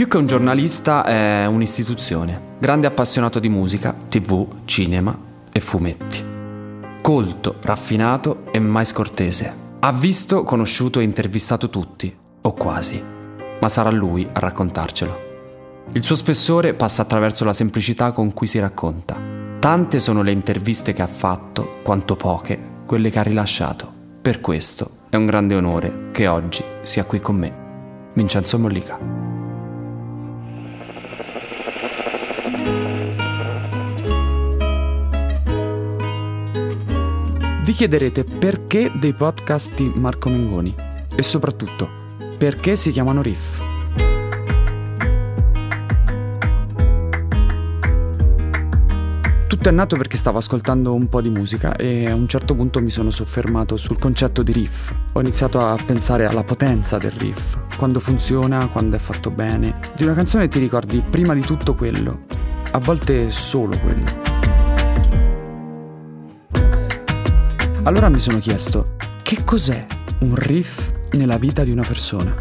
Più che un giornalista è un'istituzione, grande appassionato di musica, tv, cinema e fumetti. Colto, raffinato e mai scortese. Ha visto, conosciuto e intervistato tutti, o quasi, ma sarà lui a raccontarcelo. Il suo spessore passa attraverso la semplicità con cui si racconta. Tante sono le interviste che ha fatto, quanto poche, quelle che ha rilasciato. Per questo è un grande onore che oggi sia qui con me, Vincenzo Mollica. Vi chiederete perché dei podcast di Marco Mengoni e soprattutto perché si chiamano Riff. Tutto è nato perché stavo ascoltando un po' di musica e a un certo punto mi sono soffermato sul concetto di riff. Ho iniziato a pensare alla potenza del riff, quando funziona, quando è fatto bene. Di una canzone ti ricordi prima di tutto quello, a volte solo quello. Allora mi sono chiesto, che cos'è un riff nella vita di una persona?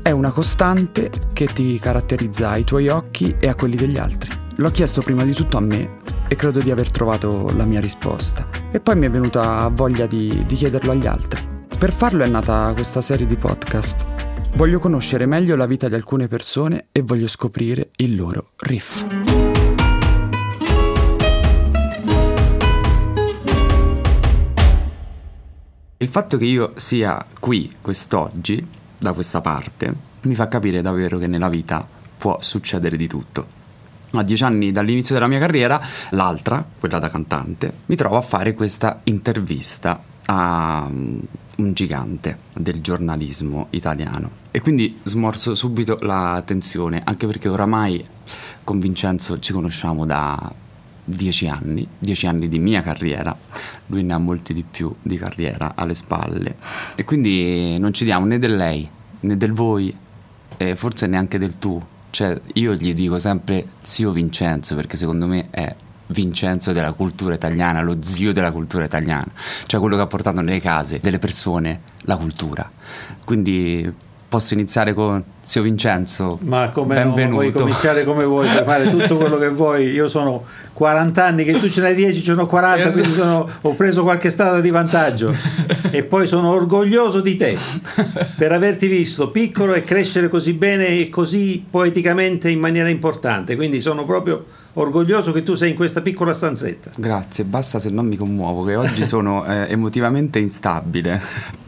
È una costante che ti caratterizza ai tuoi occhi e a quelli degli altri. L'ho chiesto prima di tutto a me e credo di aver trovato la mia risposta. E poi mi è venuta voglia di, di chiederlo agli altri. Per farlo è nata questa serie di podcast. Voglio conoscere meglio la vita di alcune persone e voglio scoprire il loro riff. Il fatto che io sia qui quest'oggi, da questa parte, mi fa capire davvero che nella vita può succedere di tutto. A dieci anni dall'inizio della mia carriera, l'altra, quella da cantante, mi trovo a fare questa intervista a mm, un gigante del giornalismo italiano. E quindi smorzo subito la tensione, anche perché oramai con Vincenzo ci conosciamo da dieci anni, dieci anni di mia carriera, lui ne ha molti di più di carriera alle spalle. E quindi non ci diamo né del lei né del voi e forse neanche del tu, cioè io gli dico sempre zio Vincenzo perché secondo me è Vincenzo della cultura italiana, lo zio della cultura italiana, cioè quello che ha portato nelle case delle persone la cultura. Quindi posso iniziare con Zio Vincenzo. Ma come Benvenuto. no, puoi cominciare come vuoi, puoi fare tutto quello che vuoi. Io sono 40 anni, che tu ce n'hai 10, ce ne ho 40, quindi sono, ho preso qualche strada di vantaggio. E poi sono orgoglioso di te per averti visto piccolo e crescere così bene e così poeticamente in maniera importante. Quindi sono proprio orgoglioso che tu sei in questa piccola stanzetta. Grazie, basta se non mi commuovo, che oggi sono eh, emotivamente instabile.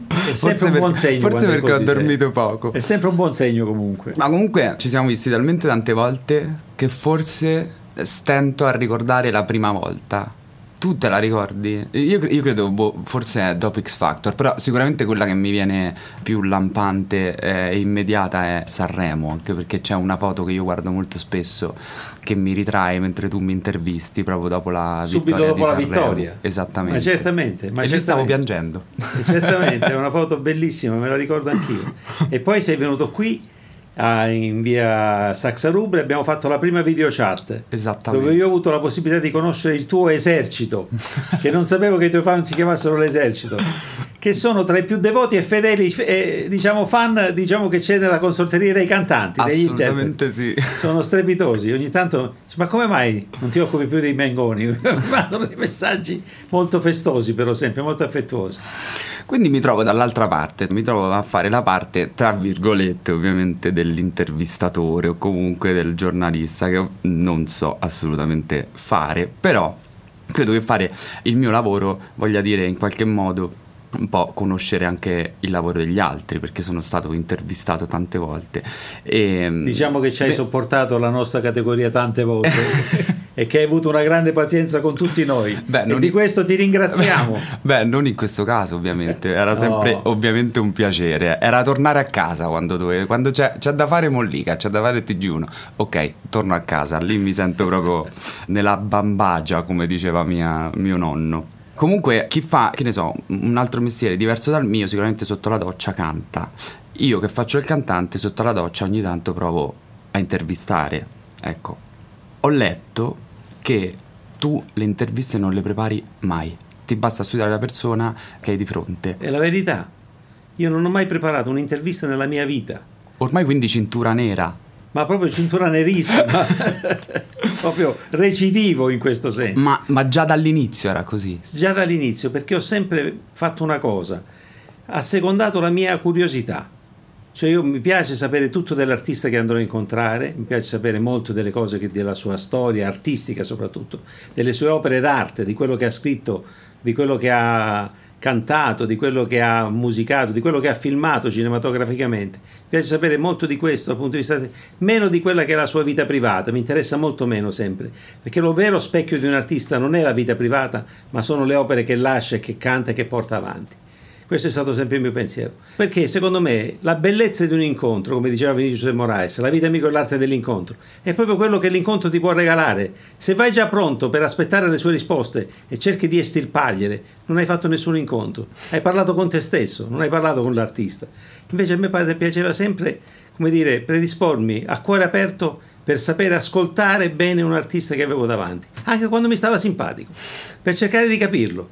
È sempre un buon segno. Forse perché ho dormito sei. poco. È sempre un buon segno comunque. Ma comunque ci siamo visti talmente tante volte che forse stento a ricordare la prima volta. Tu te la ricordi? Io, io credo, boh, forse dopo X Factor, però sicuramente quella che mi viene più lampante eh, e immediata è Sanremo, anche perché c'è una foto che io guardo molto spesso che mi ritrae mentre tu mi intervisti proprio dopo la Subito vittoria dopo di la Sanremo. vittoria. Esattamente. Ma certamente. Ma e lì stavo certamente. piangendo. E Certamente, è una foto bellissima, me la ricordo anch'io. E poi sei venuto qui a- in via Saxa Rubra e abbiamo fatto la prima video chat. Dove io ho avuto la possibilità di conoscere il tuo esercito, che non sapevo che i tuoi fan si chiamassero l'esercito, che sono tra i più devoti e fedeli eh, diciamo, fan diciamo, che c'è nella consorteria dei cantanti, degli. Assolutamente sì. Sono strepitosi, ogni tanto ma come mai non ti occupi più dei Mengoni? Mandano dei messaggi molto festosi però sempre, molto affettuosi. Quindi mi trovo dall'altra parte, mi trovo a fare la parte, tra virgolette, ovviamente, dell'intervistatore o comunque del giornalista che non so assolutamente fare, però credo che fare il mio lavoro voglia dire in qualche modo un po' conoscere anche il lavoro degli altri perché sono stato intervistato tante volte e Diciamo che ci hai Beh, sopportato la nostra categoria tante volte e che hai avuto una grande pazienza con tutti noi. Beh, e non- di questo ti ringraziamo. Beh, non in questo caso, ovviamente. Era sempre No. ovviamente un piacere. Era tornare a casa quando, dove, quando c'è, c'è da fare Mollica, c'è da fare il TG1. Ok, torno a casa. Lì mi sento proprio nella bambagia, come diceva mia- mio nonno. Comunque, chi fa, che ne so, un altro mestiere diverso dal mio, sicuramente sotto la doccia canta. Io che faccio il cantante, sotto la doccia ogni tanto provo a intervistare. Ecco, ho letto che tu le interviste non le prepari mai. Ti basta studiare la persona che hai di fronte. È la verità. Io non ho mai preparato un'intervista nella mia vita. Ormai quindi cintura nera. ma proprio cintura nerissima, proprio recidivo in questo senso. Ma, ma già dall'inizio era così? Già dall'inizio, perché ho sempre fatto una cosa, assecondato la mia curiosità. Cioè io mi piace sapere tutto dell'artista che andrò a incontrare, mi piace sapere molto delle cose che, della sua storia artistica soprattutto, delle sue opere d'arte, di quello che ha scritto, di quello che ha cantato, di quello che ha musicato, di quello che ha filmato cinematograficamente. Mi piace sapere molto di questo dal punto di vista meno di quella che è la sua vita privata, mi interessa molto meno sempre, perché lo vero specchio di un artista non è la vita privata, ma sono le opere che lascia, che canta e che porta avanti. Questo è stato sempre il mio pensiero. Perché secondo me la bellezza di un incontro, come diceva Vinicius de Moraes, la vita amico è l'arte dell'incontro, è proprio quello che l'incontro ti può regalare. Se vai già pronto per aspettare le sue risposte e cerchi di estirpargliele, non hai fatto nessun incontro. Hai parlato con te stesso, non hai parlato con l'artista. Invece a me piaceva sempre, come dire, predispormi a cuore aperto per sapere ascoltare bene un artista che avevo davanti, anche quando mi stava simpatico, per cercare di capirlo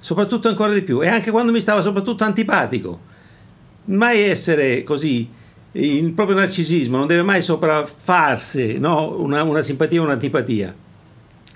soprattutto ancora di più, e anche quando mi stava soprattutto antipatico. Mai essere così, il proprio narcisismo non deve mai sopraffarsi no? una, una simpatia o un'antipatia,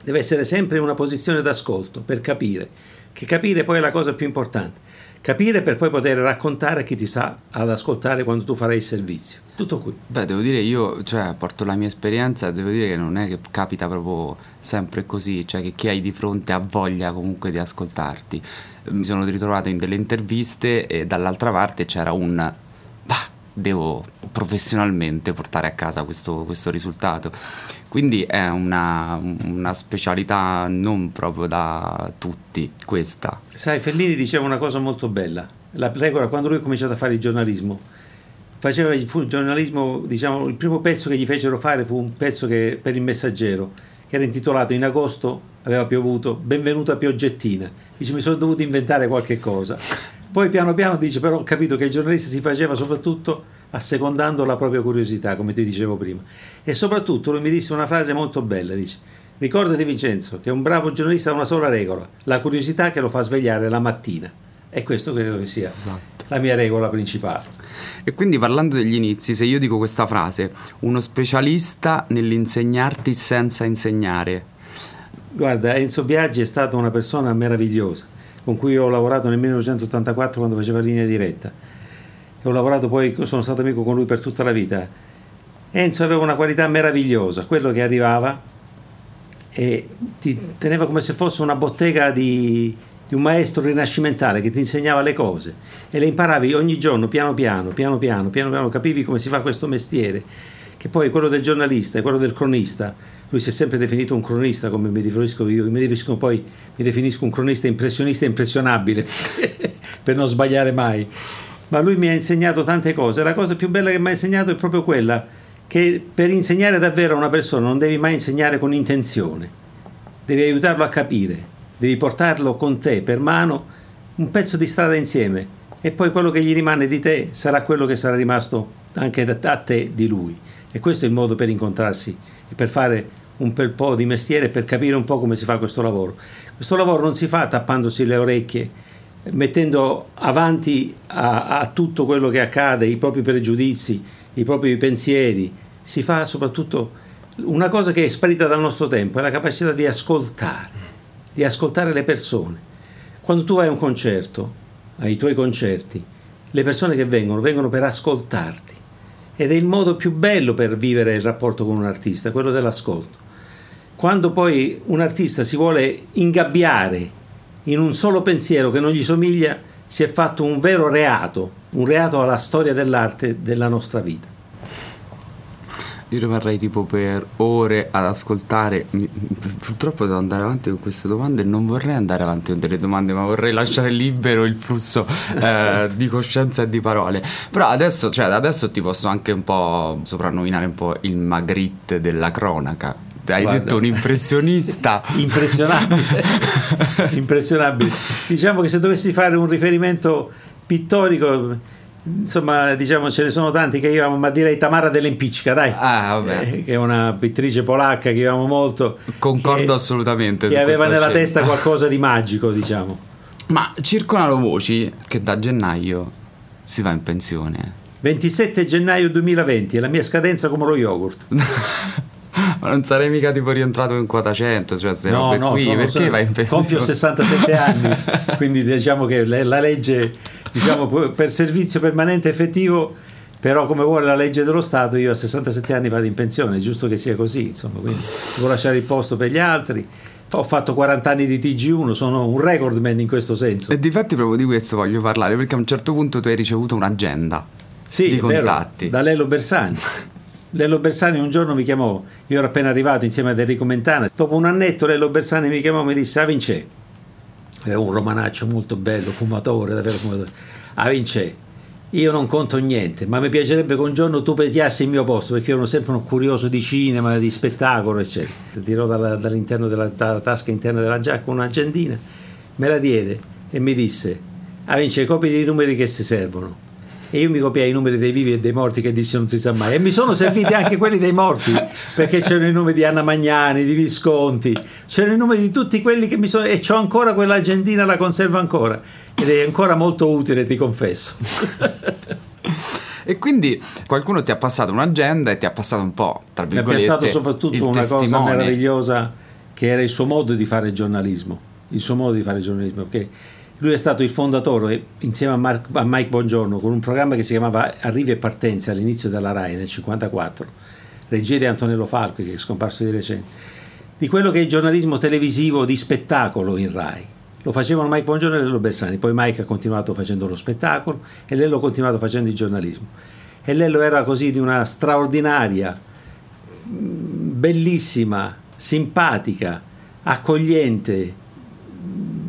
deve essere sempre in una posizione d'ascolto per capire, che capire poi è la cosa più importante capire per poi poter raccontare a chi ti sta ad ascoltare quando tu farai il servizio. Tutto qui. Beh, devo dire, io cioè, porto la mia esperienza, devo dire che non è che capita proprio sempre così, cioè che chi hai di fronte ha voglia comunque di ascoltarti. Mi sono ritrovato in delle interviste e dall'altra parte c'era un... Bah, devo professionalmente portare a casa questo, questo risultato. Quindi è una, una, specialità non proprio da tutti questa. Sai, Fellini diceva una cosa molto bella. La regola, quando lui ha cominciato a fare il giornalismo, faceva il giornalismo, diciamo, il primo pezzo che gli fecero fare fu un pezzo che, per il messaggero, che era intitolato In agosto aveva piovuto, benvenuta pioggettina. Dice, mi sono dovuto inventare qualche cosa. Poi piano piano dice, però ho capito che il giornalista si faceva soprattutto assecondando la propria curiosità, come ti dicevo prima. E soprattutto lui mi disse una frase molto bella, dice, ricordati Vincenzo che un bravo giornalista ha una sola regola, la curiosità che lo fa svegliare la mattina. E questo credo che sia esatto. la mia regola principale. E quindi parlando degli inizi, se io dico questa frase, uno specialista nell'insegnarti senza insegnare. Guarda, Enzo Biaggi è stata una persona meravigliosa con cui ho lavorato nel 1984 quando faceva linea diretta. E ho lavorato poi, sono stato amico con lui per tutta la vita. Enzo aveva una qualità meravigliosa, quello che arrivava e ti teneva come se fosse una bottega di, di un maestro rinascimentale che ti insegnava le cose. E le imparavi ogni giorno piano piano, piano piano, piano piano, capivi come si fa questo mestiere, che poi quello del giornalista e quello del cronista lui si è sempre definito un cronista come mi definisco io, mi definisco poi mi definisco un cronista impressionista impressionabile per non sbagliare mai. Ma lui mi ha insegnato tante cose. La cosa più bella che mi ha insegnato è proprio quella che per insegnare davvero a una persona non devi mai insegnare con intenzione, devi aiutarlo a capire, devi portarlo con te per mano un pezzo di strada insieme e poi quello che gli rimane di te sarà quello che sarà rimasto anche da te di lui. E questo è il modo per incontrarsi e per fare un bel po' di mestiere per capire un po' come si fa questo lavoro. Questo lavoro non si fa tappandosi le orecchie, mettendo avanti a, a tutto quello che accade i propri pregiudizi, i propri pensieri, si fa soprattutto una cosa che è sparita dal nostro tempo, è la capacità di ascoltare, di ascoltare le persone. Quando tu vai a un concerto, ai tuoi concerti, le persone che vengono vengono per ascoltarti ed è il modo più bello per vivere il rapporto con un artista, quello dell'ascolto quando poi un artista si vuole ingabbiare in un solo pensiero che non gli somiglia, si è fatto un vero reato, un reato alla storia dell'arte della nostra vita. Io rimarrei tipo per ore ad ascoltare. Purtroppo devo andare avanti con queste domande e non vorrei andare avanti con delle domande, ma vorrei lasciare libero il flusso eh, di coscienza e di parole. Però adesso, cioè, adesso ti posso anche un po' soprannominare un po' il Magritte della cronaca hai Guarda. detto un impressionista. Impressionabile. Impressionabile. Diciamo che se dovessi fare un riferimento pittorico, insomma, diciamo ce ne sono tanti che io amo, ma direi Tamara dell'Empicca, dai. Ah, eh, che è una pittrice polacca che io amo molto. Concordo che, assolutamente. Che aveva nella scelta. testa qualcosa di magico, diciamo. Ma circolano voci che da gennaio si va in pensione. 27 gennaio 2020 è la mia scadenza come lo yogurt. Ma non sarei mica tipo rientrato in quota 100, cioè se no, no, qui, sono, perché sono, vai in pensione? Compio 67 anni, quindi diciamo che la legge, diciamo, per servizio permanente effettivo, però come vuole la legge dello Stato, io a 67 anni vado in pensione, è giusto che sia così, insomma, quindi devo lasciare il posto per gli altri. Ho fatto 40 anni di TG1, sono un recordman in questo senso. E difatti proprio di questo voglio parlare, perché a un certo punto tu hai ricevuto un'agenda sì, di contatti. Vero, da Lello Bersani. Lello Bersani un giorno mi chiamò, io ero appena arrivato insieme ad Enrico Mentana, dopo un annetto Lello Bersani mi chiamò e mi disse, ah Vince, è un romanaccio molto bello, fumatore, davvero fumatore, ah Vince, io non conto niente, ma mi piacerebbe che un giorno tu petiassi il mio posto, perché io ero sempre un curioso di cinema, di spettacolo, eccetera. Tirò dalla, dall'interno della, dalla tasca interna della giacca un'agendina, me la diede e mi disse, ah Vince, copi dei numeri che si servono e io mi copiai i numeri dei vivi e dei morti che dissi non si sa mai e mi sono serviti anche quelli dei morti perché c'erano i numeri di Anna Magnani, di Visconti, c'erano i numeri di tutti quelli che mi sono e ho ancora quell'agendina, la conservo ancora ed è ancora molto utile, ti confesso. E quindi qualcuno ti ha passato un'agenda e ti ha passato un po', tra virgolette, Mi ha passato soprattutto una testimone. cosa meravigliosa che era il suo modo di fare giornalismo, il suo modo di fare giornalismo, perché lui è stato il fondatore, insieme a, Mark, a Mike Bongiorno, con un programma che si chiamava Arrivi e Partenze all'inizio della RAI nel 1954, regia di Antonello Falco, che è scomparso di recente, di quello che è il giornalismo televisivo di spettacolo in RAI. Lo facevano Mike Bongiorno e Lello Bersani, poi Mike ha continuato facendo lo spettacolo e Lello ha continuato facendo il giornalismo. E Lello era così di una straordinaria, bellissima, simpatica, accogliente,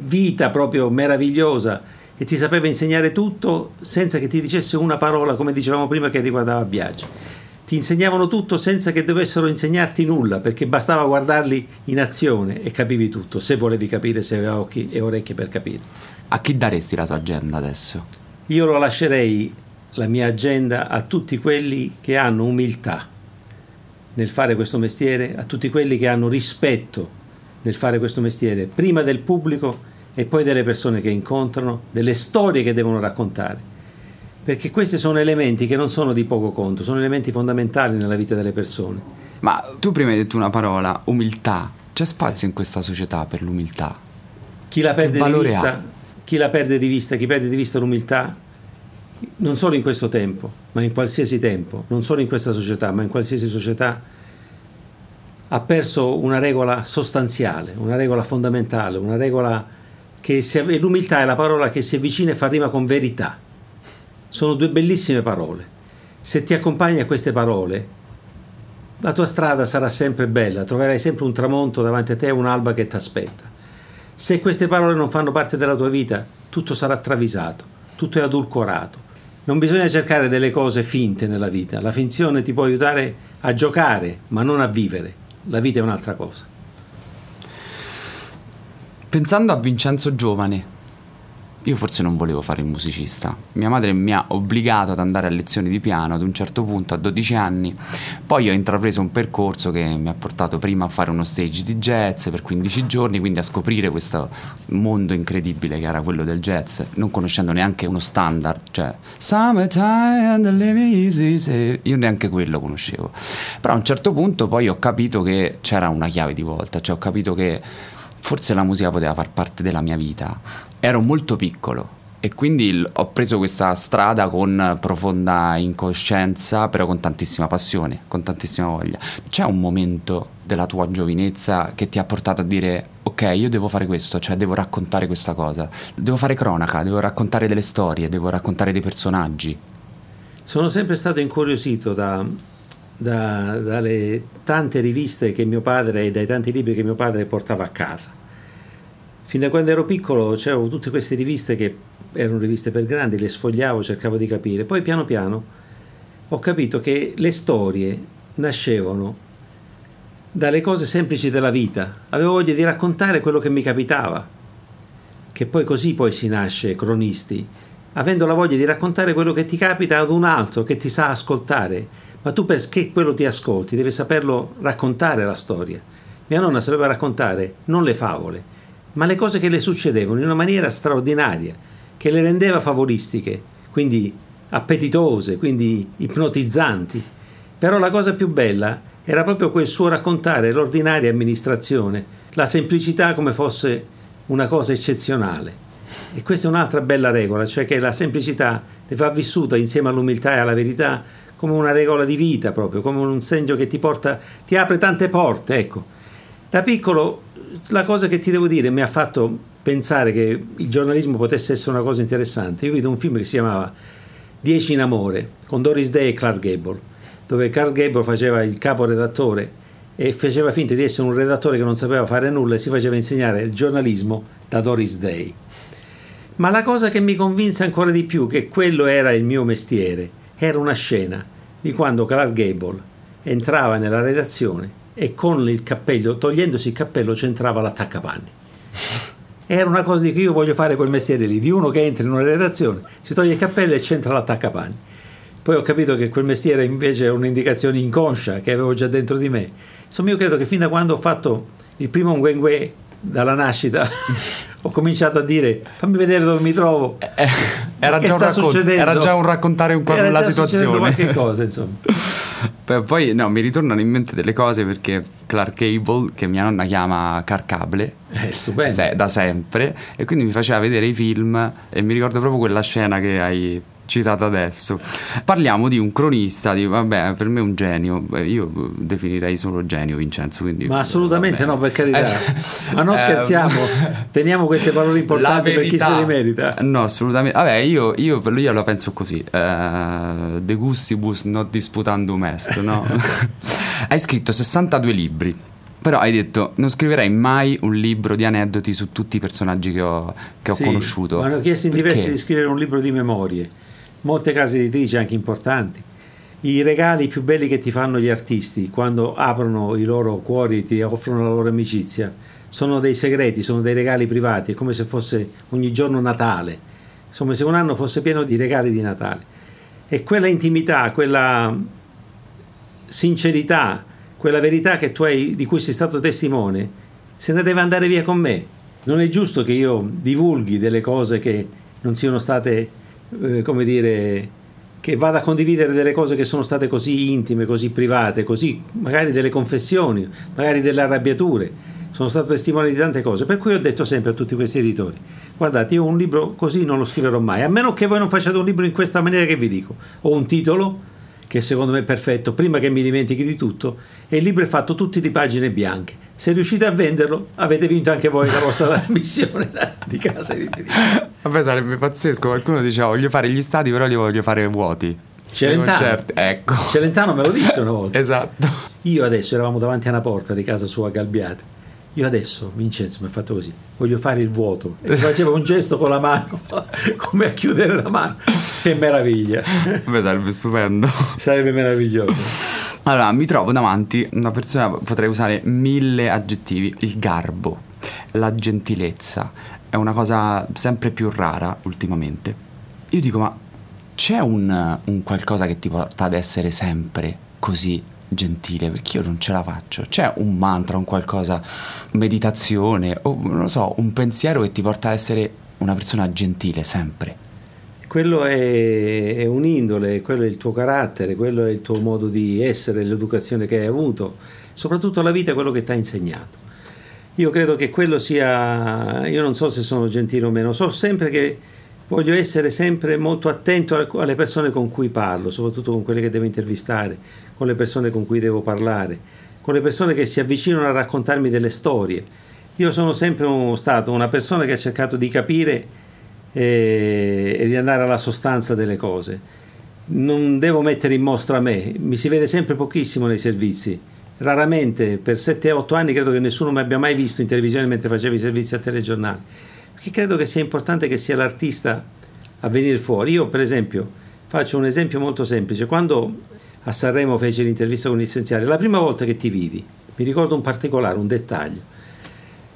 vita proprio meravigliosa e ti sapeva insegnare tutto senza che ti dicesse una parola, come dicevamo prima, che riguardava Biagi. Ti insegnavano tutto senza che dovessero insegnarti nulla, perché bastava guardarli in azione e capivi tutto, se volevi capire, se avevi occhi e orecchie per capire. A chi daresti la tua agenda adesso? Io lo lascerei la mia agenda a tutti quelli che hanno umiltà nel fare questo mestiere, a tutti quelli che hanno rispetto nel fare questo mestiere, prima del pubblico e poi delle persone che incontrano, delle storie che devono raccontare. Perché questi sono elementi che non sono di poco conto, sono elementi fondamentali nella vita delle persone. Ma tu prima hai detto una parola, umiltà. C'è spazio in questa società per l'umiltà? Chi la perde, di vista, chi la perde di vista, chi perde di vista l'umiltà, non solo in questo tempo, ma in qualsiasi tempo, non solo in questa società, ma in qualsiasi società, ha perso una regola sostanziale, una regola fondamentale, una regola che si, l'umiltà è la parola che si avvicina e fa rima con verità. Sono due bellissime parole. Se ti accompagni a queste parole, la tua strada sarà sempre bella, troverai sempre un tramonto davanti a te, un'alba che ti aspetta. Se queste parole non fanno parte della tua vita, tutto sarà travisato, tutto è adulcorato. Non bisogna cercare delle cose finte nella vita, la finzione ti può aiutare a giocare, ma non a vivere. La vita è un'altra cosa. Pensando a Vincenzo Giovane, io forse non volevo fare il musicista. Mia madre mi ha obbligato ad andare a lezioni di piano ad un certo punto, a 12 anni. Poi ho intrapreso un percorso che mi ha portato prima a fare uno stage di jazz per 15 giorni, quindi a scoprire questo mondo incredibile che era quello del jazz, non conoscendo neanche uno standard, cioè Summertime and the living easy. Io neanche quello conoscevo. Però a un certo punto poi ho capito che c'era una chiave di volta, cioè ho capito che forse la musica poteva far parte della mia vita. Ero molto piccolo e quindi ho preso questa strada con profonda incoscienza, però con tantissima passione, con tantissima voglia. C'è un momento della tua giovinezza che ti ha portato a dire ok, io devo fare questo, cioè devo raccontare questa cosa, devo fare cronaca, devo raccontare delle storie, devo raccontare dei personaggi. Sono sempre stato incuriosito da, da, dalle tante riviste che mio padre e dai tanti libri che mio padre portava a casa. Fin da quando ero piccolo c'avevo tutte queste riviste che erano riviste per grandi, le sfogliavo, cercavo di capire. Poi piano piano ho capito che le storie nascevano dalle cose semplici della vita. Avevo voglia di raccontare quello che mi capitava, che poi così poi si nasce cronisti, avendo la voglia di raccontare quello che ti capita ad un altro che ti sa ascoltare ma tu perché quello ti ascolti devi saperlo raccontare la storia. Mia nonna sapeva raccontare non le favole, ma le cose che le succedevano in una maniera straordinaria, che le rendeva favolistiche, quindi appetitose, quindi ipnotizzanti. Però la cosa più bella era proprio quel suo raccontare l'ordinaria amministrazione, la semplicità come fosse una cosa eccezionale. E questa è un'altra bella regola, cioè che la semplicità va vissuta insieme all'umiltà e alla verità come una regola di vita proprio, come un segno che ti porta, ti apre tante porte, ecco. Da piccolo la cosa che ti devo dire mi ha fatto pensare che il giornalismo potesse essere una cosa interessante. Io vedo un film che si chiamava Dieci in amore con Doris Day e Clark Gable, dove Clark Gable faceva il capo redattore e faceva finta di essere un redattore che non sapeva fare nulla e si faceva insegnare il giornalismo da Doris Day. Ma la cosa che mi convinse ancora di più che quello era il mio mestiere era una scena di quando Clark Gable entrava nella redazione e con il cappello, togliendosi il cappello, c'entrava l'attaccapanni. Era una cosa di cui io voglio fare quel mestiere lì, di uno che entra in una redazione, si toglie il cappello e c'entra l'attaccapanni. Poi ho capito che quel mestiere invece è un'indicazione inconscia che avevo già dentro di me. Insomma, io credo che fin da quando ho fatto il primo Ngwengue dalla nascita ho cominciato a dire fammi vedere dove mi trovo. Eh, eh era, già raccont- era, già un raccontare un po' la situazione. qualche cosa insomma. Poi no, mi ritornano in mente delle cose perché Clark Cable che mia nonna chiama Carcable è stupendo. se, da sempre e quindi mi faceva vedere i film e mi ricordo proprio quella scena che hai citato adesso. Parliamo di un cronista, di, vabbè, per me un genio, io definirei solo genio Vincenzo. Quindi, Ma assolutamente no, per carità. Eh, Ma non scherziamo, teniamo queste parole importanti per chi se le merita. No, assolutamente. Vabbè, io, io, io la penso così, uh, de gustibus not disputandum est, no? Hai scritto 62 libri. Però hai detto, non scriverei mai un libro di aneddoti su tutti i personaggi che ho, che ho sì, conosciuto. Mi hanno chiesto in diversi di scrivere un libro di memorie molte case editrici anche importanti. I regali più belli che ti fanno gli artisti quando aprono i loro cuori e ti offrono la loro amicizia sono dei segreti, sono dei regali privati, è come se fosse ogni giorno Natale, come se un anno fosse pieno di regali di Natale. E quella intimità, quella sincerità, quella verità hai, di cui sei stato testimone, se ne deve andare via con me. Non è giusto che io divulghi delle cose che non siano state eh, come dire, che vada a condividere delle cose che sono state così intime, così private, così magari delle confessioni, magari delle arrabbiature. Sono stato testimone di tante cose, per cui ho detto sempre a tutti questi editori: guardate, io un libro così non lo scriverò mai, a meno che voi non facciate un libro in questa maniera che vi dico. Ho un titolo che secondo me è perfetto, prima che mi dimentichi di tutto, e il libro è fatto tutti di pagine bianche. Se riuscite a venderlo, avete vinto anche voi la vostra missione di casa editrice. Vabbè, sarebbe pazzesco. Qualcuno diceva: Voglio fare gli stati, però li voglio fare vuoti. Celentano. Ecco. Celentano me lo disse una volta. esatto. Io adesso eravamo davanti a una porta di casa sua a Galbiate. Io adesso, Vincenzo, mi ha fatto così, voglio fare il vuoto. E faceva un gesto con la mano, come a chiudere la mano. Che meraviglia. Beh, sarebbe stupendo. Sarebbe meraviglioso. Allora, mi trovo davanti una persona, potrei usare mille aggettivi. Il garbo, la gentilezza, è una cosa sempre più rara ultimamente. Io dico, ma c'è un, un qualcosa che ti porta ad essere sempre così gentile perché io non ce la faccio. C'è un mantra, un qualcosa, meditazione o non so, un pensiero che ti porta ad essere una persona gentile sempre. Quello è, è un'indole, quello è il tuo carattere, quello è il tuo modo di essere, l'educazione che hai avuto, soprattutto la vita è quello che ti ha insegnato. Io credo che quello sia, io non so se sono gentile o meno, so sempre che voglio essere sempre molto attento alle persone con cui parlo, soprattutto con quelle che devo intervistare, con le persone con cui devo parlare, con le persone che si avvicinano a raccontarmi delle storie. Io sono sempre un, stato una persona che ha cercato di capire e, e di andare alla sostanza delle cose. Non devo mettere in mostra me, mi si vede sempre pochissimo nei servizi. Raramente, per 7-8 anni, credo che nessuno mi abbia mai visto in televisione mentre facevo i servizi a telegiornale perché credo che sia importante che sia l'artista a venire fuori. Io, per esempio, faccio un esempio molto semplice. Quando a Sanremo feci l'intervista con Essenziale, la prima volta che ti vidi, mi ricordo un particolare, un dettaglio,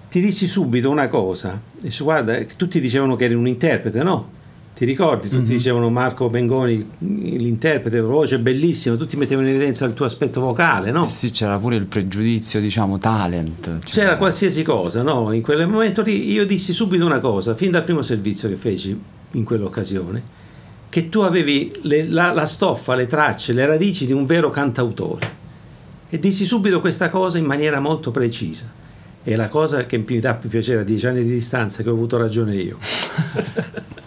ti dissi subito una cosa, su, guarda, tutti dicevano che eri un interprete, no? Ti ricordi? Tutti mm-hmm. dicevano Marco Bengoni, l'interprete, voce bellissima, tutti mettevano in evidenza il tuo aspetto vocale, no? Eh sì, c'era pure il pregiudizio, diciamo, talent. Cioè... C'era qualsiasi cosa, no? In quel momento lì io dissi subito una cosa, fin dal primo servizio che feci in quell'occasione, che tu avevi le, la, la stoffa, le tracce, le radici di un vero cantautore. E dissi subito questa cosa in maniera molto precisa. È la cosa che mi dà più piacere a dieci anni di distanza che ho avuto ragione io.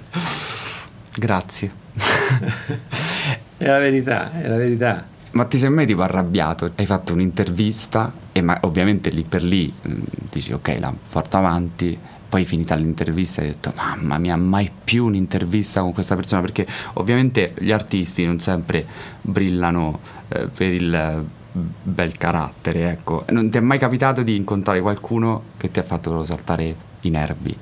Grazie. è la verità, è la verità. Ma ti sei mai tipo arrabbiato? Hai fatto un'intervista e ma ovviamente lì per lì mh, dici ok, la porto avanti, poi finita l'intervista hai detto mamma mia, mai più un'intervista con questa persona perché ovviamente gli artisti non sempre brillano eh, per il bel carattere, ecco. Non ti è mai capitato di incontrare qualcuno che ti ha fatto saltare i nervi?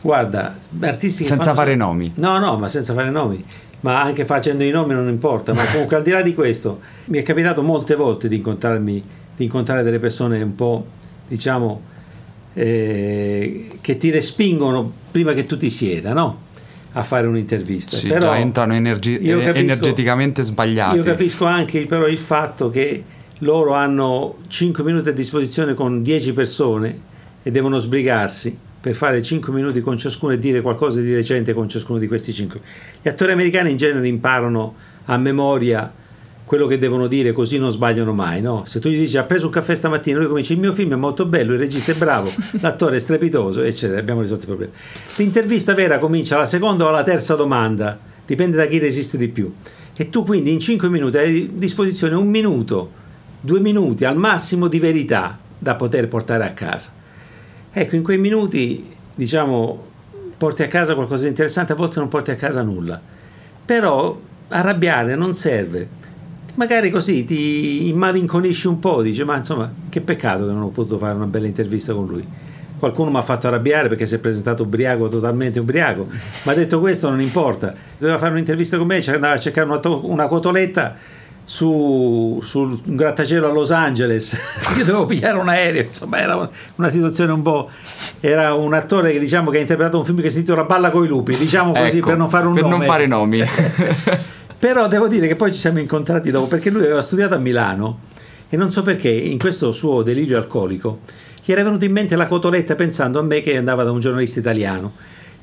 Guarda, artisti senza fanno... fare nomi. No, no, ma senza fare nomi ma anche facendo i nomi non importa, ma comunque al di là di questo mi è capitato molte volte di incontrarmi, di incontrare delle persone un po', diciamo, eh, che ti respingono prima che tu ti sieda, no? A fare un'intervista. Sì, però già entrano energi- capisco, energeticamente sbagliati. Io capisco anche però il fatto che loro hanno 5 minuti a disposizione con 10 persone e devono sbrigarsi per fare 5 minuti con ciascuno e dire qualcosa di decente con ciascuno di questi 5. Gli attori americani in genere imparano a memoria quello che devono dire così non sbagliano mai, no? Se tu gli dici ha preso un caffè stamattina, lui comincia il mio film è molto bello, il regista è bravo, l'attore è strepitoso, eccetera, abbiamo risolto i problemi. L'intervista vera comincia alla seconda o alla terza domanda, dipende da chi resiste di più. E tu quindi in 5 minuti hai a disposizione un minuto, due minuti al massimo di verità da poter portare a casa. Ecco, in quei minuti, diciamo, porti a casa qualcosa di interessante, a volte non porti a casa nulla. Però arrabbiare non serve. Magari così ti immalinconisci un po', dici, ma insomma, che peccato che non ho potuto fare una bella intervista con lui. Qualcuno mi ha fatto arrabbiare perché si è presentato ubriaco, totalmente ubriaco. Ma detto questo non importa. Doveva fare un'intervista con me, andava a cercare una, to- una cotoletta su, sul grattacielo a Los Angeles, io dovevo pigliare un aereo, insomma era una situazione un po'... era un attore che diciamo che ha interpretato un film che si intitola Balla coi lupi, diciamo così ecco, per non fare un per nome. non fare nomi. Però devo dire che poi ci siamo incontrati dopo perché lui aveva studiato a Milano e non so perché in questo suo delirio alcolico gli era venuto in mente la cotoletta pensando a me che andava da un giornalista italiano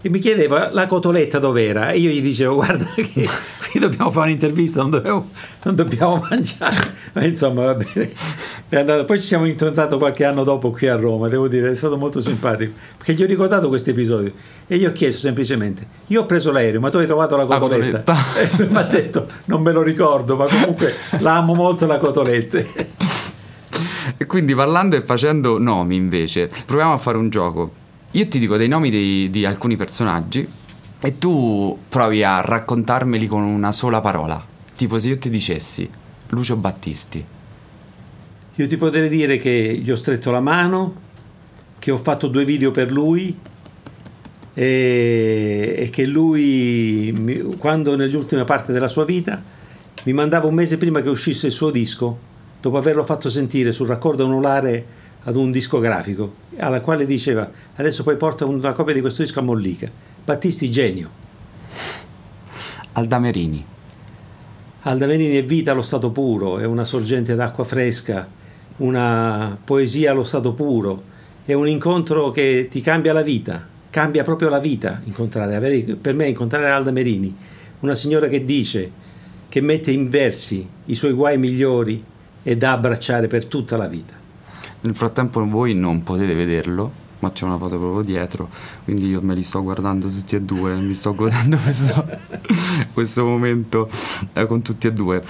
e mi chiedeva la cotoletta dov'era? E io gli dicevo guarda che qui dobbiamo fare un'intervista non, dovevo, non dobbiamo mangiare. Ma insomma va bene. Poi ci siamo incontrati qualche anno dopo qui a Roma devo dire è stato molto simpatico perché gli ho ricordato questo episodio e gli ho chiesto semplicemente io ho preso l'aereo ma tu hai trovato la cotoletta, la cotoletta. e mi ha detto non me lo ricordo ma comunque la amo molto la cotoletta. E quindi parlando e facendo nomi invece proviamo a fare un gioco io ti dico dei nomi dei, di alcuni personaggi e tu provi a raccontarmeli con una sola parola. Tipo se io ti dicessi Lucio Battisti. Io ti potrei dire che gli ho stretto la mano, che ho fatto due video per lui e, e che lui, quando nell'ultima parte della sua vita, mi mandava un mese prima che uscisse il suo disco, dopo averlo fatto sentire sul raccordo anulare ad un discografico alla quale diceva adesso poi porta una copia di questo disco a Mollica. Battisti genio. Aldamerini. Aldamerini è vita allo stato puro è una sorgente d'acqua fresca una poesia allo stato puro è un incontro che ti cambia la vita cambia proprio la vita incontrare per me incontrare Aldamerini una signora che dice che mette in versi i suoi guai migliori e da abbracciare per tutta la vita nel frattempo voi non potete vederlo, ma c'è una foto proprio dietro, quindi io me li sto guardando tutti e due, mi sto godendo questo, questo momento eh, con tutti e due.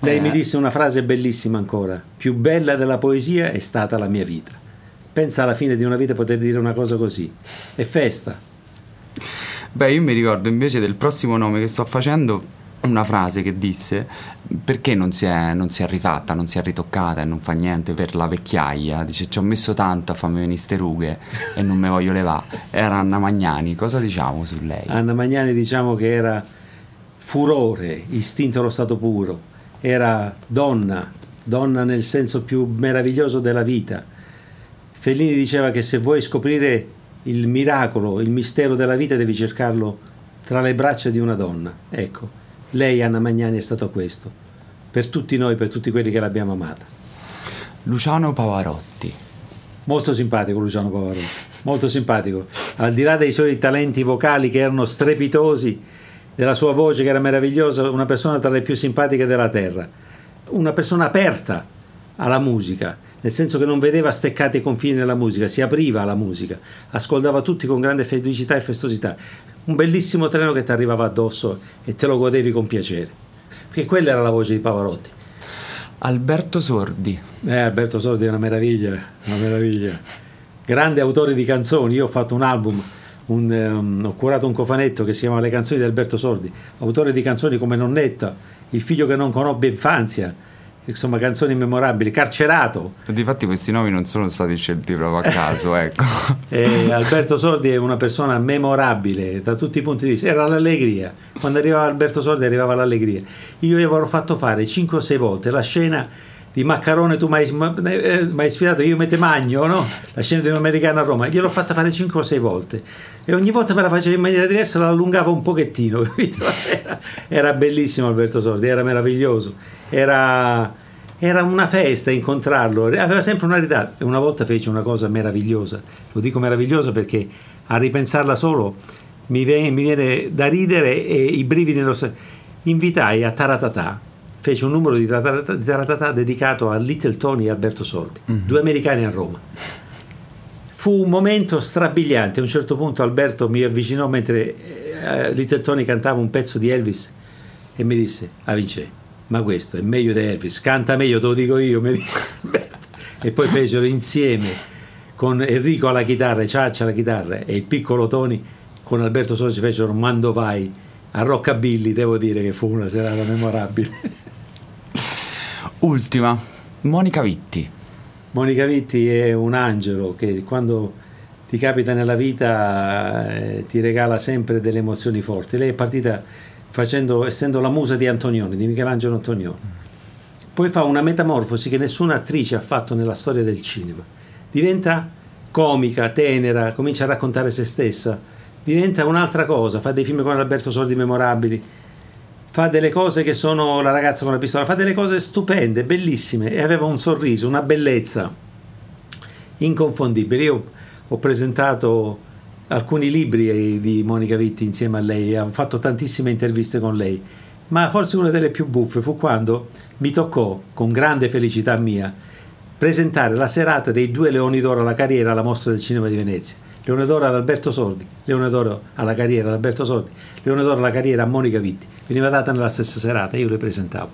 Lei eh. mi disse una frase bellissima ancora, più bella della poesia è stata la mia vita. Pensa alla fine di una vita poter dire una cosa così. È festa. Beh, io mi ricordo invece del prossimo nome che sto facendo una frase che disse perché non si, è, non si è rifatta, non si è ritoccata e non fa niente per la vecchiaia. Dice ci ho messo tanto a farmi venire ste rughe e non me voglio levare. Era Anna Magnani, cosa diciamo su lei? Anna Magnani diciamo che era furore, istinto allo stato puro, era donna, donna nel senso più meraviglioso della vita. Fellini diceva che se vuoi scoprire il miracolo, il mistero della vita devi cercarlo tra le braccia di una donna. Ecco, lei, Anna Magnani, è stato questo, per tutti noi, per tutti quelli che l'abbiamo amata. Luciano Pavarotti. Molto simpatico Luciano Pavarotti, molto simpatico. Al di là dei suoi talenti vocali che erano strepitosi, della sua voce che era meravigliosa, una persona tra le più simpatiche della terra, una persona aperta alla musica, nel senso che non vedeva steccati i confini nella musica, si apriva alla musica, ascoltava tutti con grande felicità e festosità. Un bellissimo treno che ti arrivava addosso e te lo godevi con piacere. Perché quella era la voce di Pavarotti. Alberto Sordi. Eh, Alberto Sordi è una meraviglia, una meraviglia. Grande autore di canzoni, io ho fatto un album un, um, ho curato un cofanetto che si chiama Le canzoni di Alberto Sordi, autore di canzoni come Nonnetta, Il figlio che non conobbe infanzia, insomma canzoni memorabili, Carcerato. Difatti questi nomi non sono stati scelti proprio a caso, ecco. e Alberto Sordi è una persona memorabile da tutti i punti di vista, era l'allegria, quando arrivava Alberto Sordi arrivava l'allegria. Io gli avevo fatto fare 5 o 6 volte la scena di Maccarone tu mai, eh, mai sfidato io mette magno no? la scena di un americano a Roma. Gliel'ho fatta fare 5 o 6 volte. E ogni volta me la faceva in maniera diversa la allungava un pochettino era, era, bellissimo Alberto Sordi era meraviglioso. Era, era una festa incontrarlo. Aveva sempre una e una volta fece una cosa meravigliosa. Lo dico meravigliosa perché a ripensarla solo mi viene, mi viene da ridere e i brividi nello invitai a Taratata fece un numero di Taratata dedicato a Little Tony e Alberto Soldi, mm-hmm. due americani a Roma. Fu un momento strabiliante, a un certo punto Alberto mi avvicinò mentre eh, Little Tony cantava un pezzo di Elvis e mi disse, ah Vince, ma questo è meglio di Elvis, canta meglio, te lo dico io, e poi fecero insieme con Enrico alla chitarra, Ciaccia alla chitarra e il piccolo Tony con Alberto Soldi fecero Mando Vai a Rockabilly, devo dire che fu una serata memorabile. Ultima, Monica Vitti. Monica Vitti è un angelo che quando ti capita nella vita eh, ti regala sempre delle emozioni forti. Lei è partita facendo, essendo la musa di Antonioni, di Michelangelo Antonioni. Poi fa una metamorfosi che nessuna attrice ha fatto nella storia del cinema. Diventa comica, tenera, comincia a raccontare se stessa, diventa un'altra cosa, fa dei film con Alberto Sordi memorabili fa delle cose che sono la ragazza con la pistola, fa delle cose stupende, bellissime e aveva un sorriso, una bellezza inconfondibile. Io ho presentato alcuni libri di Monica Vitti insieme a lei, ho fatto tantissime interviste con lei, ma forse una delle più buffe fu quando mi toccò, con grande felicità mia, presentare la serata dei due Leoni d'Oro alla carriera alla Mostra del Cinema di Venezia. Leone d'Oro ad Alberto Sordi, Leone d'Oro alla carriera ad Alberto Sordi, Leone d'Oro alla carriera a Monica Vitti. Veniva data nella stessa serata io le presentavo.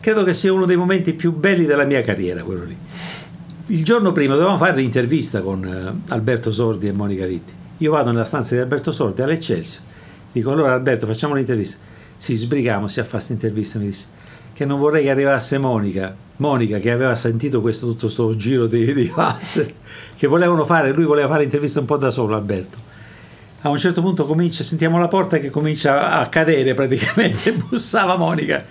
Credo che sia uno dei momenti più belli della mia carriera, quello lì. Il giorno prima dovevamo fare l'intervista con uh, Alberto Sordi e Monica Vitti. Io vado nella stanza di Alberto Sordi all'Eccelsior. Dico allora Alberto facciamo l'intervista. Sì, sbrighiamo, si fa questa intervista, mi disse che non vorrei che arrivasse Monica, Monica che aveva sentito questo, tutto questo giro di, di fans che volevano fare, lui voleva fare l'intervista un po' da solo Alberto. A un certo punto comincia, sentiamo la porta che comincia a cadere praticamente, bussava Monica,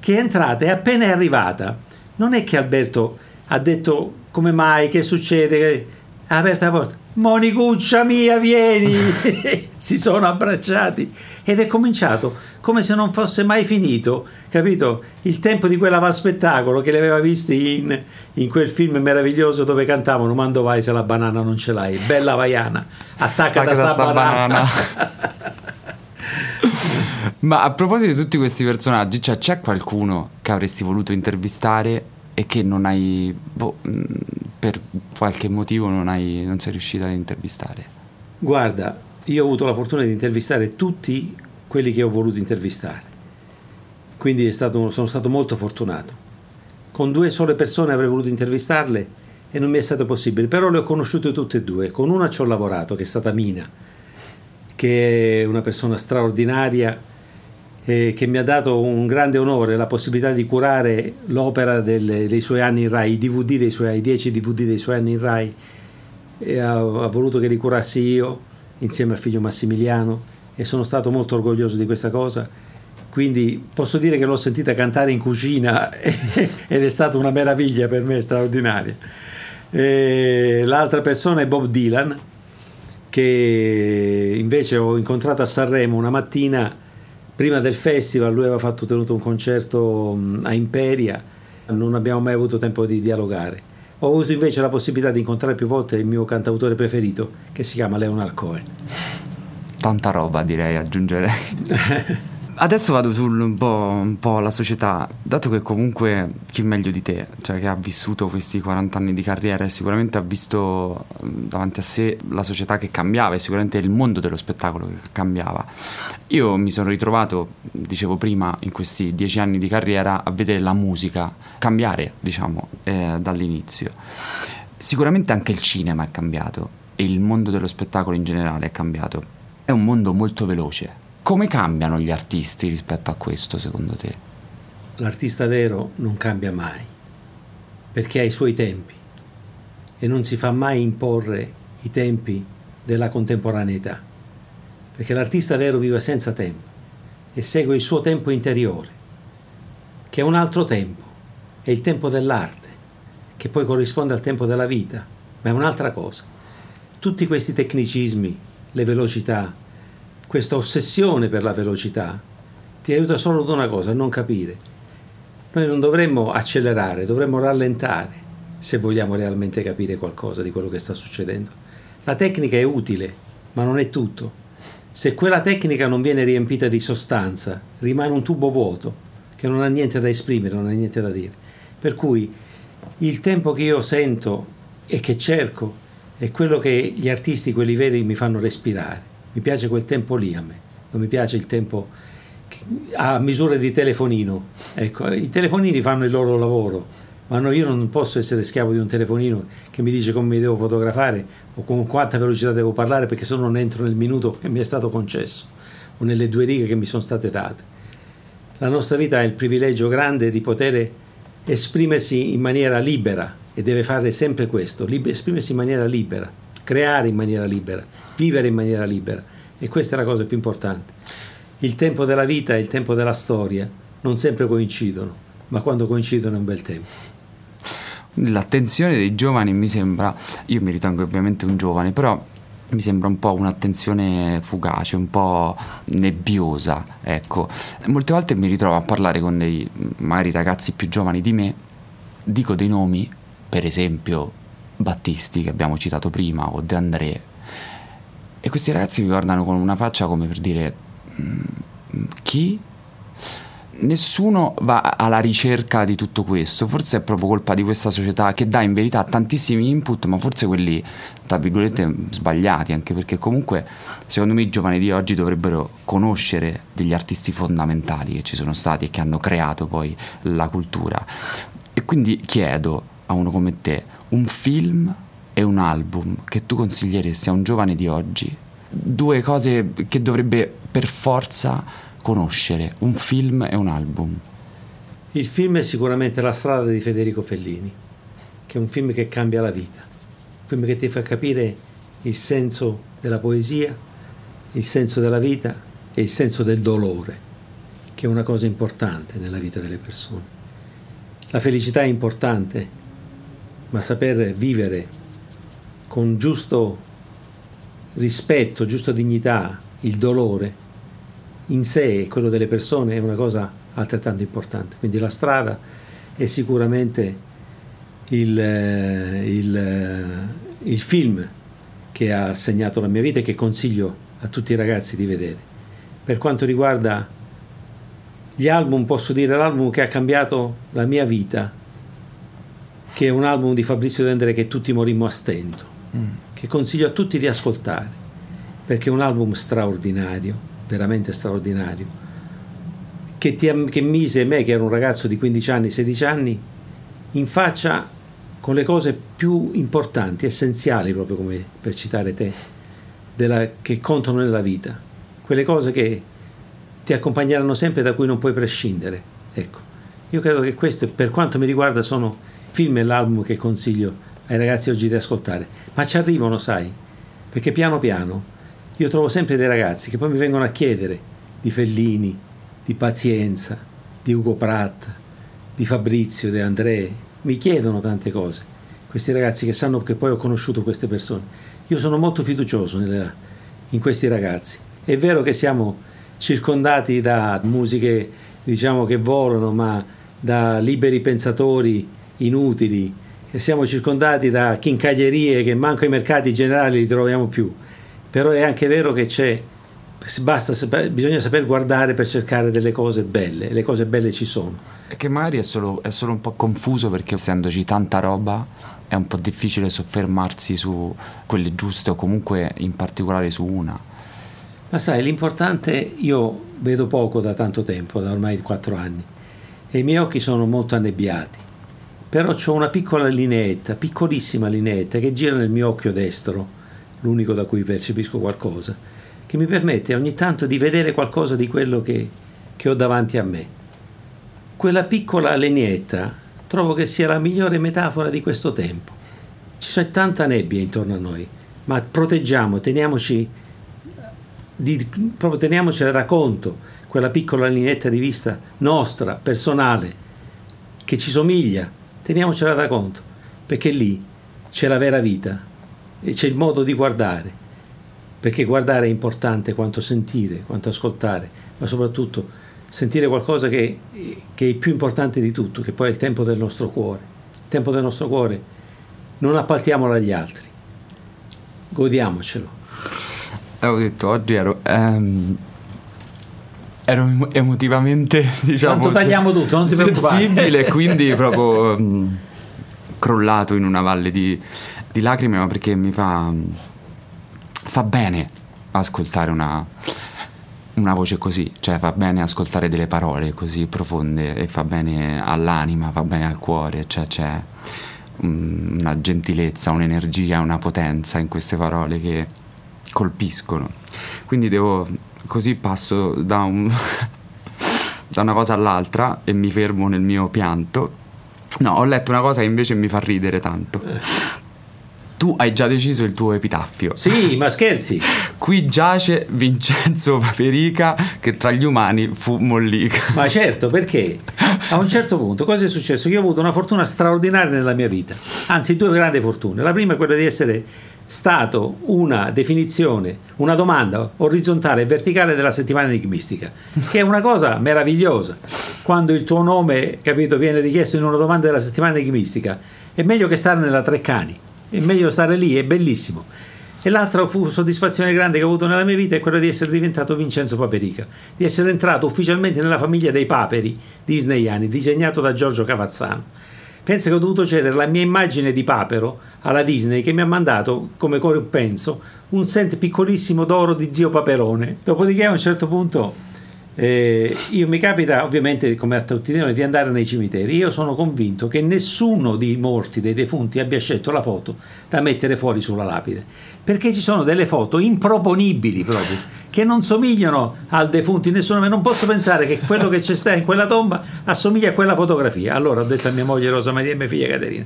che è entrata e appena è arrivata, non è che Alberto ha detto come mai, che succede, ha aperto la porta, Monicuccia mia, vieni! si sono abbracciati ed è cominciato come se non fosse mai finito, capito? Il tempo di quella spettacolo che li aveva visti in, in, quel film meraviglioso dove cantavano Mando vai se la banana non ce l'hai, bella vaiana, attacca da sta, sta banana. banana. Ma a proposito di tutti questi personaggi, cioè, c'è qualcuno che avresti voluto intervistare e che non hai, boh, mm, per qualche motivo non, hai, non sei riuscita ad intervistare? Guarda, io ho avuto la fortuna di intervistare tutti quelli che ho voluto intervistare, quindi stato, sono stato molto fortunato. Con due sole persone avrei voluto intervistarle e non mi è stato possibile, però le ho conosciute tutte e due. Con una ci ho lavorato, che è stata Mina, che è una persona straordinaria eh, che mi ha dato un grande onore, la possibilità di curare l'opera delle, dei suoi anni in Rai, i DVD dei suoi, i 10 DVD dei suoi anni in Rai, e ha, ha voluto che li curassi io insieme al figlio Massimiliano e sono stato molto orgoglioso di questa cosa. Quindi posso dire che l'ho sentita cantare in cucina ed è stata una meraviglia per me, straordinaria. E l'altra persona è Bob Dylan, che invece ho incontrato a Sanremo una mattina prima del festival lui aveva fatto, tenuto un concerto a Imperia, non abbiamo mai avuto tempo di dialogare. Ho avuto invece la possibilità di incontrare più volte il mio cantautore preferito, che si chiama Leonard Cohen. Tanta roba direi, aggiungerei. Adesso vado sul un po', un po' la società, dato che comunque chi meglio di te, cioè che ha vissuto questi 40 anni di carriera e sicuramente ha visto davanti a sé la società che cambiava e sicuramente il mondo dello spettacolo che cambiava. Io mi sono ritrovato, dicevo prima, in questi dieci anni di carriera a vedere la musica cambiare, diciamo, eh, dall'inizio. Sicuramente anche il cinema è cambiato e il mondo dello spettacolo in generale è cambiato. È un mondo molto veloce come cambiano gli artisti rispetto a questo, secondo te? L'artista vero non cambia mai, perché ha i suoi tempi e non si fa mai imporre i tempi della contemporaneità, perché l'artista vero vive senza tempo e segue il suo tempo interiore, che è un altro tempo, è il tempo dell'arte, che poi corrisponde al tempo della vita, ma è un'altra cosa. Tutti questi tecnicismi, le velocità, questa ossessione per la velocità ti aiuta solo ad una cosa, a non capire. Noi non dovremmo accelerare, dovremmo rallentare se vogliamo realmente capire qualcosa di quello che sta succedendo. La tecnica è utile, ma non è tutto. Se quella tecnica non viene riempita di sostanza, rimane un tubo vuoto che non ha niente da esprimere, non ha niente da dire. Per cui il tempo che io sento e che cerco è quello che gli artisti, quelli veri, mi fanno respirare mi piace quel tempo lì a me, non mi piace il tempo a misura di telefonino. Ecco, i telefonini fanno il loro lavoro, ma no, io non posso essere schiavo di un telefonino che mi dice come mi devo fotografare o con quanta velocità devo parlare perché se no non entro nel minuto che mi è stato concesso o nelle due righe che mi sono state date. La nostra vita ha il privilegio grande di poter esprimersi in maniera libera e deve fare sempre questo, esprimersi in maniera libera creare in maniera libera, vivere in maniera libera. E questa è la cosa più importante. Il tempo della vita e il tempo della storia non sempre coincidono, ma quando coincidono è un bel tempo. L'attenzione dei giovani mi sembra, io mi ritengo ovviamente un giovane, però mi sembra un po' un'attenzione fugace, un po' nebbiosa, ecco. Molte volte mi ritrovo a parlare con dei magari ragazzi più giovani di me, dico dei nomi, per esempio Battisti che abbiamo citato prima o De André e questi ragazzi mi guardano con una faccia come per dire mm, chi? Nessuno va alla ricerca di tutto questo, forse è proprio colpa di questa società che dà in verità tantissimi input, ma forse quelli, tra virgolette, sbagliati, anche perché comunque secondo me i giovani di oggi dovrebbero conoscere degli artisti fondamentali che ci sono stati e che hanno creato poi la cultura. E quindi chiedo, a uno come te un film e un album che tu consiglieresti a un giovane di oggi? Due cose che dovrebbe per forza conoscere, un film e un album. Il film è sicuramente La strada di Federico Fellini, che è un film che cambia la vita, un film che ti fa capire il senso della poesia, il senso della vita e il senso del dolore, che è una cosa importante nella vita delle persone. La felicità è importante, ma saper vivere con giusto rispetto, giusta dignità, il dolore in sé e quello delle persone è una cosa altrettanto importante. Quindi la strada è sicuramente il, eh, il, eh, il film che ha segnato la mia vita e che consiglio a tutti i ragazzi di vedere. Per quanto riguarda gli album, posso dire l'album che ha cambiato la mia vita che è un album di Fabrizio Dendere che tutti morimmo a stento, mm. che consiglio a tutti di ascoltare, perché è un album straordinario, veramente straordinario, che, ti, che mise me, che ero un ragazzo di 15 anni, 16 anni, in faccia con le cose più importanti, essenziali, proprio come per citare te, della, che contano nella vita, quelle cose che ti accompagneranno sempre da cui non puoi prescindere. Ecco, io credo che queste, per quanto mi riguarda, sono film è l'album che consiglio ai ragazzi oggi di ascoltare, ma ci arrivano, sai, perché piano piano io trovo sempre dei ragazzi che poi mi vengono a chiedere di Fellini, di Pazienza, di Ugo Pratt, di Fabrizio, di André, mi chiedono tante cose, questi ragazzi che sanno che poi ho conosciuto queste persone. Io sono molto fiducioso nella, in questi ragazzi. È vero che siamo circondati da musiche, diciamo, che volano, ma da liberi pensatori inutili e siamo circondati da chincaglierie che manco ai mercati generali li troviamo più. Però è anche vero che c'è Basta, bisogna saper guardare per cercare delle cose belle, le cose belle ci sono. E che magari è solo, è solo un po' confuso perché essendoci tanta roba è un po' difficile soffermarsi su quelle giuste o comunque in particolare su una. Ma sai, l'importante, io vedo poco da tanto tempo, da ormai quattro anni, e i miei occhi sono molto annebbiati. Però ho una piccola lineetta, piccolissima lineetta, che gira nel mio occhio destro, l'unico da cui percepisco qualcosa, che mi permette ogni tanto di vedere qualcosa di quello che, che ho davanti a me. Quella piccola lineetta trovo che sia la migliore metafora di questo tempo. C'è tanta nebbia intorno a noi, ma proteggiamo, teniamoci, di, proprio teniamocela da conto, quella piccola lineetta di vista nostra, personale, che ci somiglia, teniamocela da conto, perché lì c'è la vera vita e c'è il modo di guardare, perché guardare è importante quanto sentire, quanto ascoltare, ma soprattutto sentire qualcosa che, che, è più importante di tutto, che poi è il tempo del nostro cuore. Il tempo del nostro cuore non appaltiamolo agli altri, godiamocelo. Avevo detto, oggi ero... Ehm, ero emotivamente, diciamo... Tanto tagliamo tutto, non ti Sensibile, quindi proprio um, crollato in una valle di, di lacrime, ma perché mi fa... fa bene ascoltare una una voce così, cioè fa bene ascoltare delle parole così profonde e fa bene all'anima, fa bene al cuore, cioè c'è una gentilezza, un'energia, una potenza in queste parole che colpiscono. Quindi devo così passo da, un da una cosa all'altra e mi fermo nel mio pianto. No, ho letto una cosa che invece mi fa ridere tanto tu hai già deciso il tuo epitaffio. Sì, ma scherzi. Qui giace Vincenzo Paperica che tra gli umani fu mollica. Ma certo, perché a un certo punto cosa è successo? Io ho avuto una fortuna straordinaria nella mia vita, anzi due grandi fortune. La prima è quella di essere stato una definizione, una domanda orizzontale e verticale della settimana enigmistica, che è una cosa meravigliosa. Quando il tuo nome, capito, viene richiesto in una domanda della settimana enigmistica, è meglio che stare nella Treccani è meglio stare lì, è bellissimo. E l'altra soddisfazione grande che ho avuto nella mia vita è quella di essere diventato Vincenzo Paperica, di essere entrato ufficialmente nella famiglia dei paperi disneyani, disegnato da Giorgio Cavazzano. Penso che ho dovuto cedere la mia immagine di papero alla Disney che mi ha mandato come compenso un set piccolissimo d'oro di zio Paperone. Dopodiché a un certo punto eh, io mi capita ovviamente come a tutti noi di andare nei cimiteri. Io sono convinto che nessuno dei morti dei defunti abbia scelto la foto da mettere fuori sulla lapide. Perché ci sono delle foto improponibili proprio che non somigliano al defunto in nessuno non posso pensare che quello che c'è sta in quella tomba assomiglia a quella fotografia allora ho detto a mia moglie Rosa Maria e mia figlia Caterina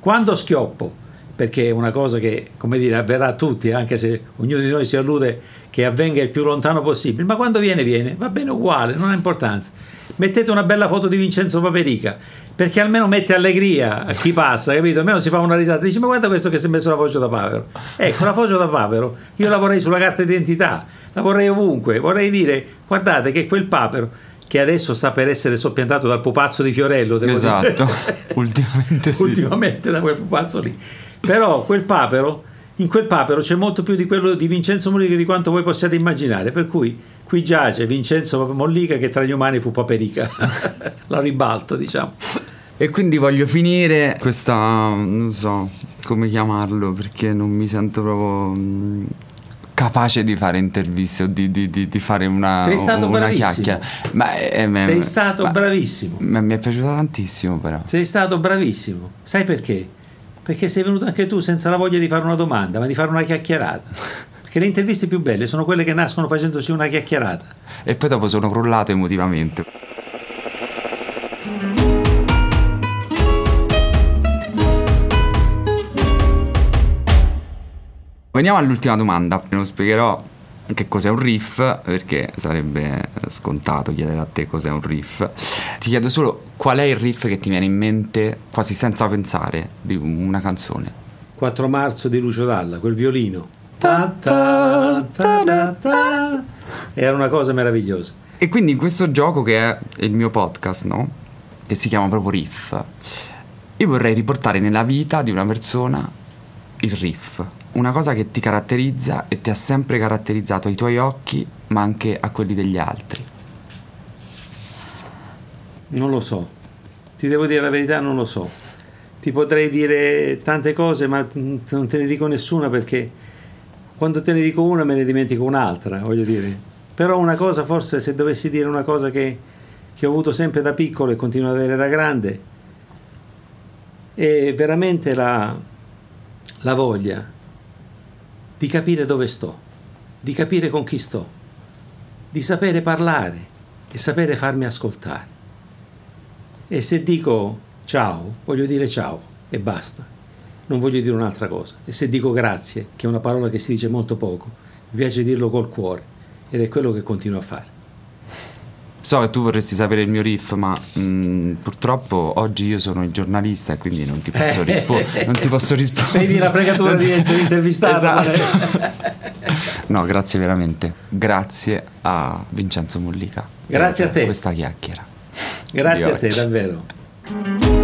quando schioppo perché è una cosa che, come dire, avverrà a tutti, anche se ognuno di noi si allude che avvenga il più lontano possibile, ma quando viene, viene, va bene uguale, non ha importanza. Mettete una bella foto di Vincenzo Paperica, perché almeno mette allegria a chi passa, capito? Almeno si fa una risata, dice, ma guarda questo che si è messo la voce da Papero. Ecco, la voce da Papero, io la vorrei sulla carta d'identità, la vorrei ovunque, vorrei dire, guardate che quel Papero che adesso sta per essere soppiantato dal pupazzo di Fiorello. esatto, ultimamente sì. Ultimamente da quel pupazzo lì. Però quel papero, in quel papero c'è molto più di quello di Vincenzo Mollica di quanto voi possiate immaginare, per cui qui giace Vincenzo Mollica che tra gli umani fu Paperica, la ribalto diciamo. E quindi voglio finire questa, non so come chiamarlo, perché non mi sento proprio mm, capace di fare interviste o di, di, di, di fare una, Sei stato una bravissimo. chiacchiera. Ma, eh, Sei stato ma, bravissimo. Ma mi è piaciuto tantissimo però. Sei stato bravissimo. Sai perché? perché sei venuto anche tu senza la voglia di fare una domanda, ma di fare una chiacchierata. Perché le interviste più belle sono quelle che nascono facendosi una chiacchierata. E poi dopo sono crollato emotivamente. Veniamo all'ultima domanda, non spiegherò che cos'è un riff, perché sarebbe scontato chiedere a te cos'è un riff. Ti chiedo solo qual è il riff che ti viene in mente quasi senza pensare di una canzone. 4 marzo di Lucio Dalla, quel violino. Ta ta, ta, ta, Era una cosa meravigliosa. E quindi in questo gioco che è il mio podcast, no? Che si chiama proprio riff, io vorrei riportare nella vita di una persona il riff una cosa che ti caratterizza e ti ha sempre caratterizzato ai tuoi occhi ma anche a quelli degli altri? Non lo so, ti devo dire la verità, non lo so. Ti potrei dire tante cose, ma non te ne dico nessuna perché quando te ne dico una me ne dimentico un'altra, voglio dire. Però una cosa, forse se dovessi dire una cosa che, che ho avuto sempre da piccolo e continuo ad avere da grande, è veramente la, la voglia di capire dove sto, di capire con chi sto, di sapere parlare e sapere farmi ascoltare. E se dico ciao, voglio dire ciao e basta. Non voglio dire un'altra cosa. E se dico grazie, che è una parola che si dice molto poco, mi piace dirlo col cuore ed è quello che continuo a fare. So che tu vorresti sapere il mio riff, ma mh, purtroppo oggi io sono il giornalista e quindi non ti posso, rispo- non ti posso rispondere. Vedi la fregatura di essere intervistato. Esatto. no, grazie veramente. Grazie a Vincenzo Mollica. Grazie a te. Questa chiacchiera. Grazie a te, davvero.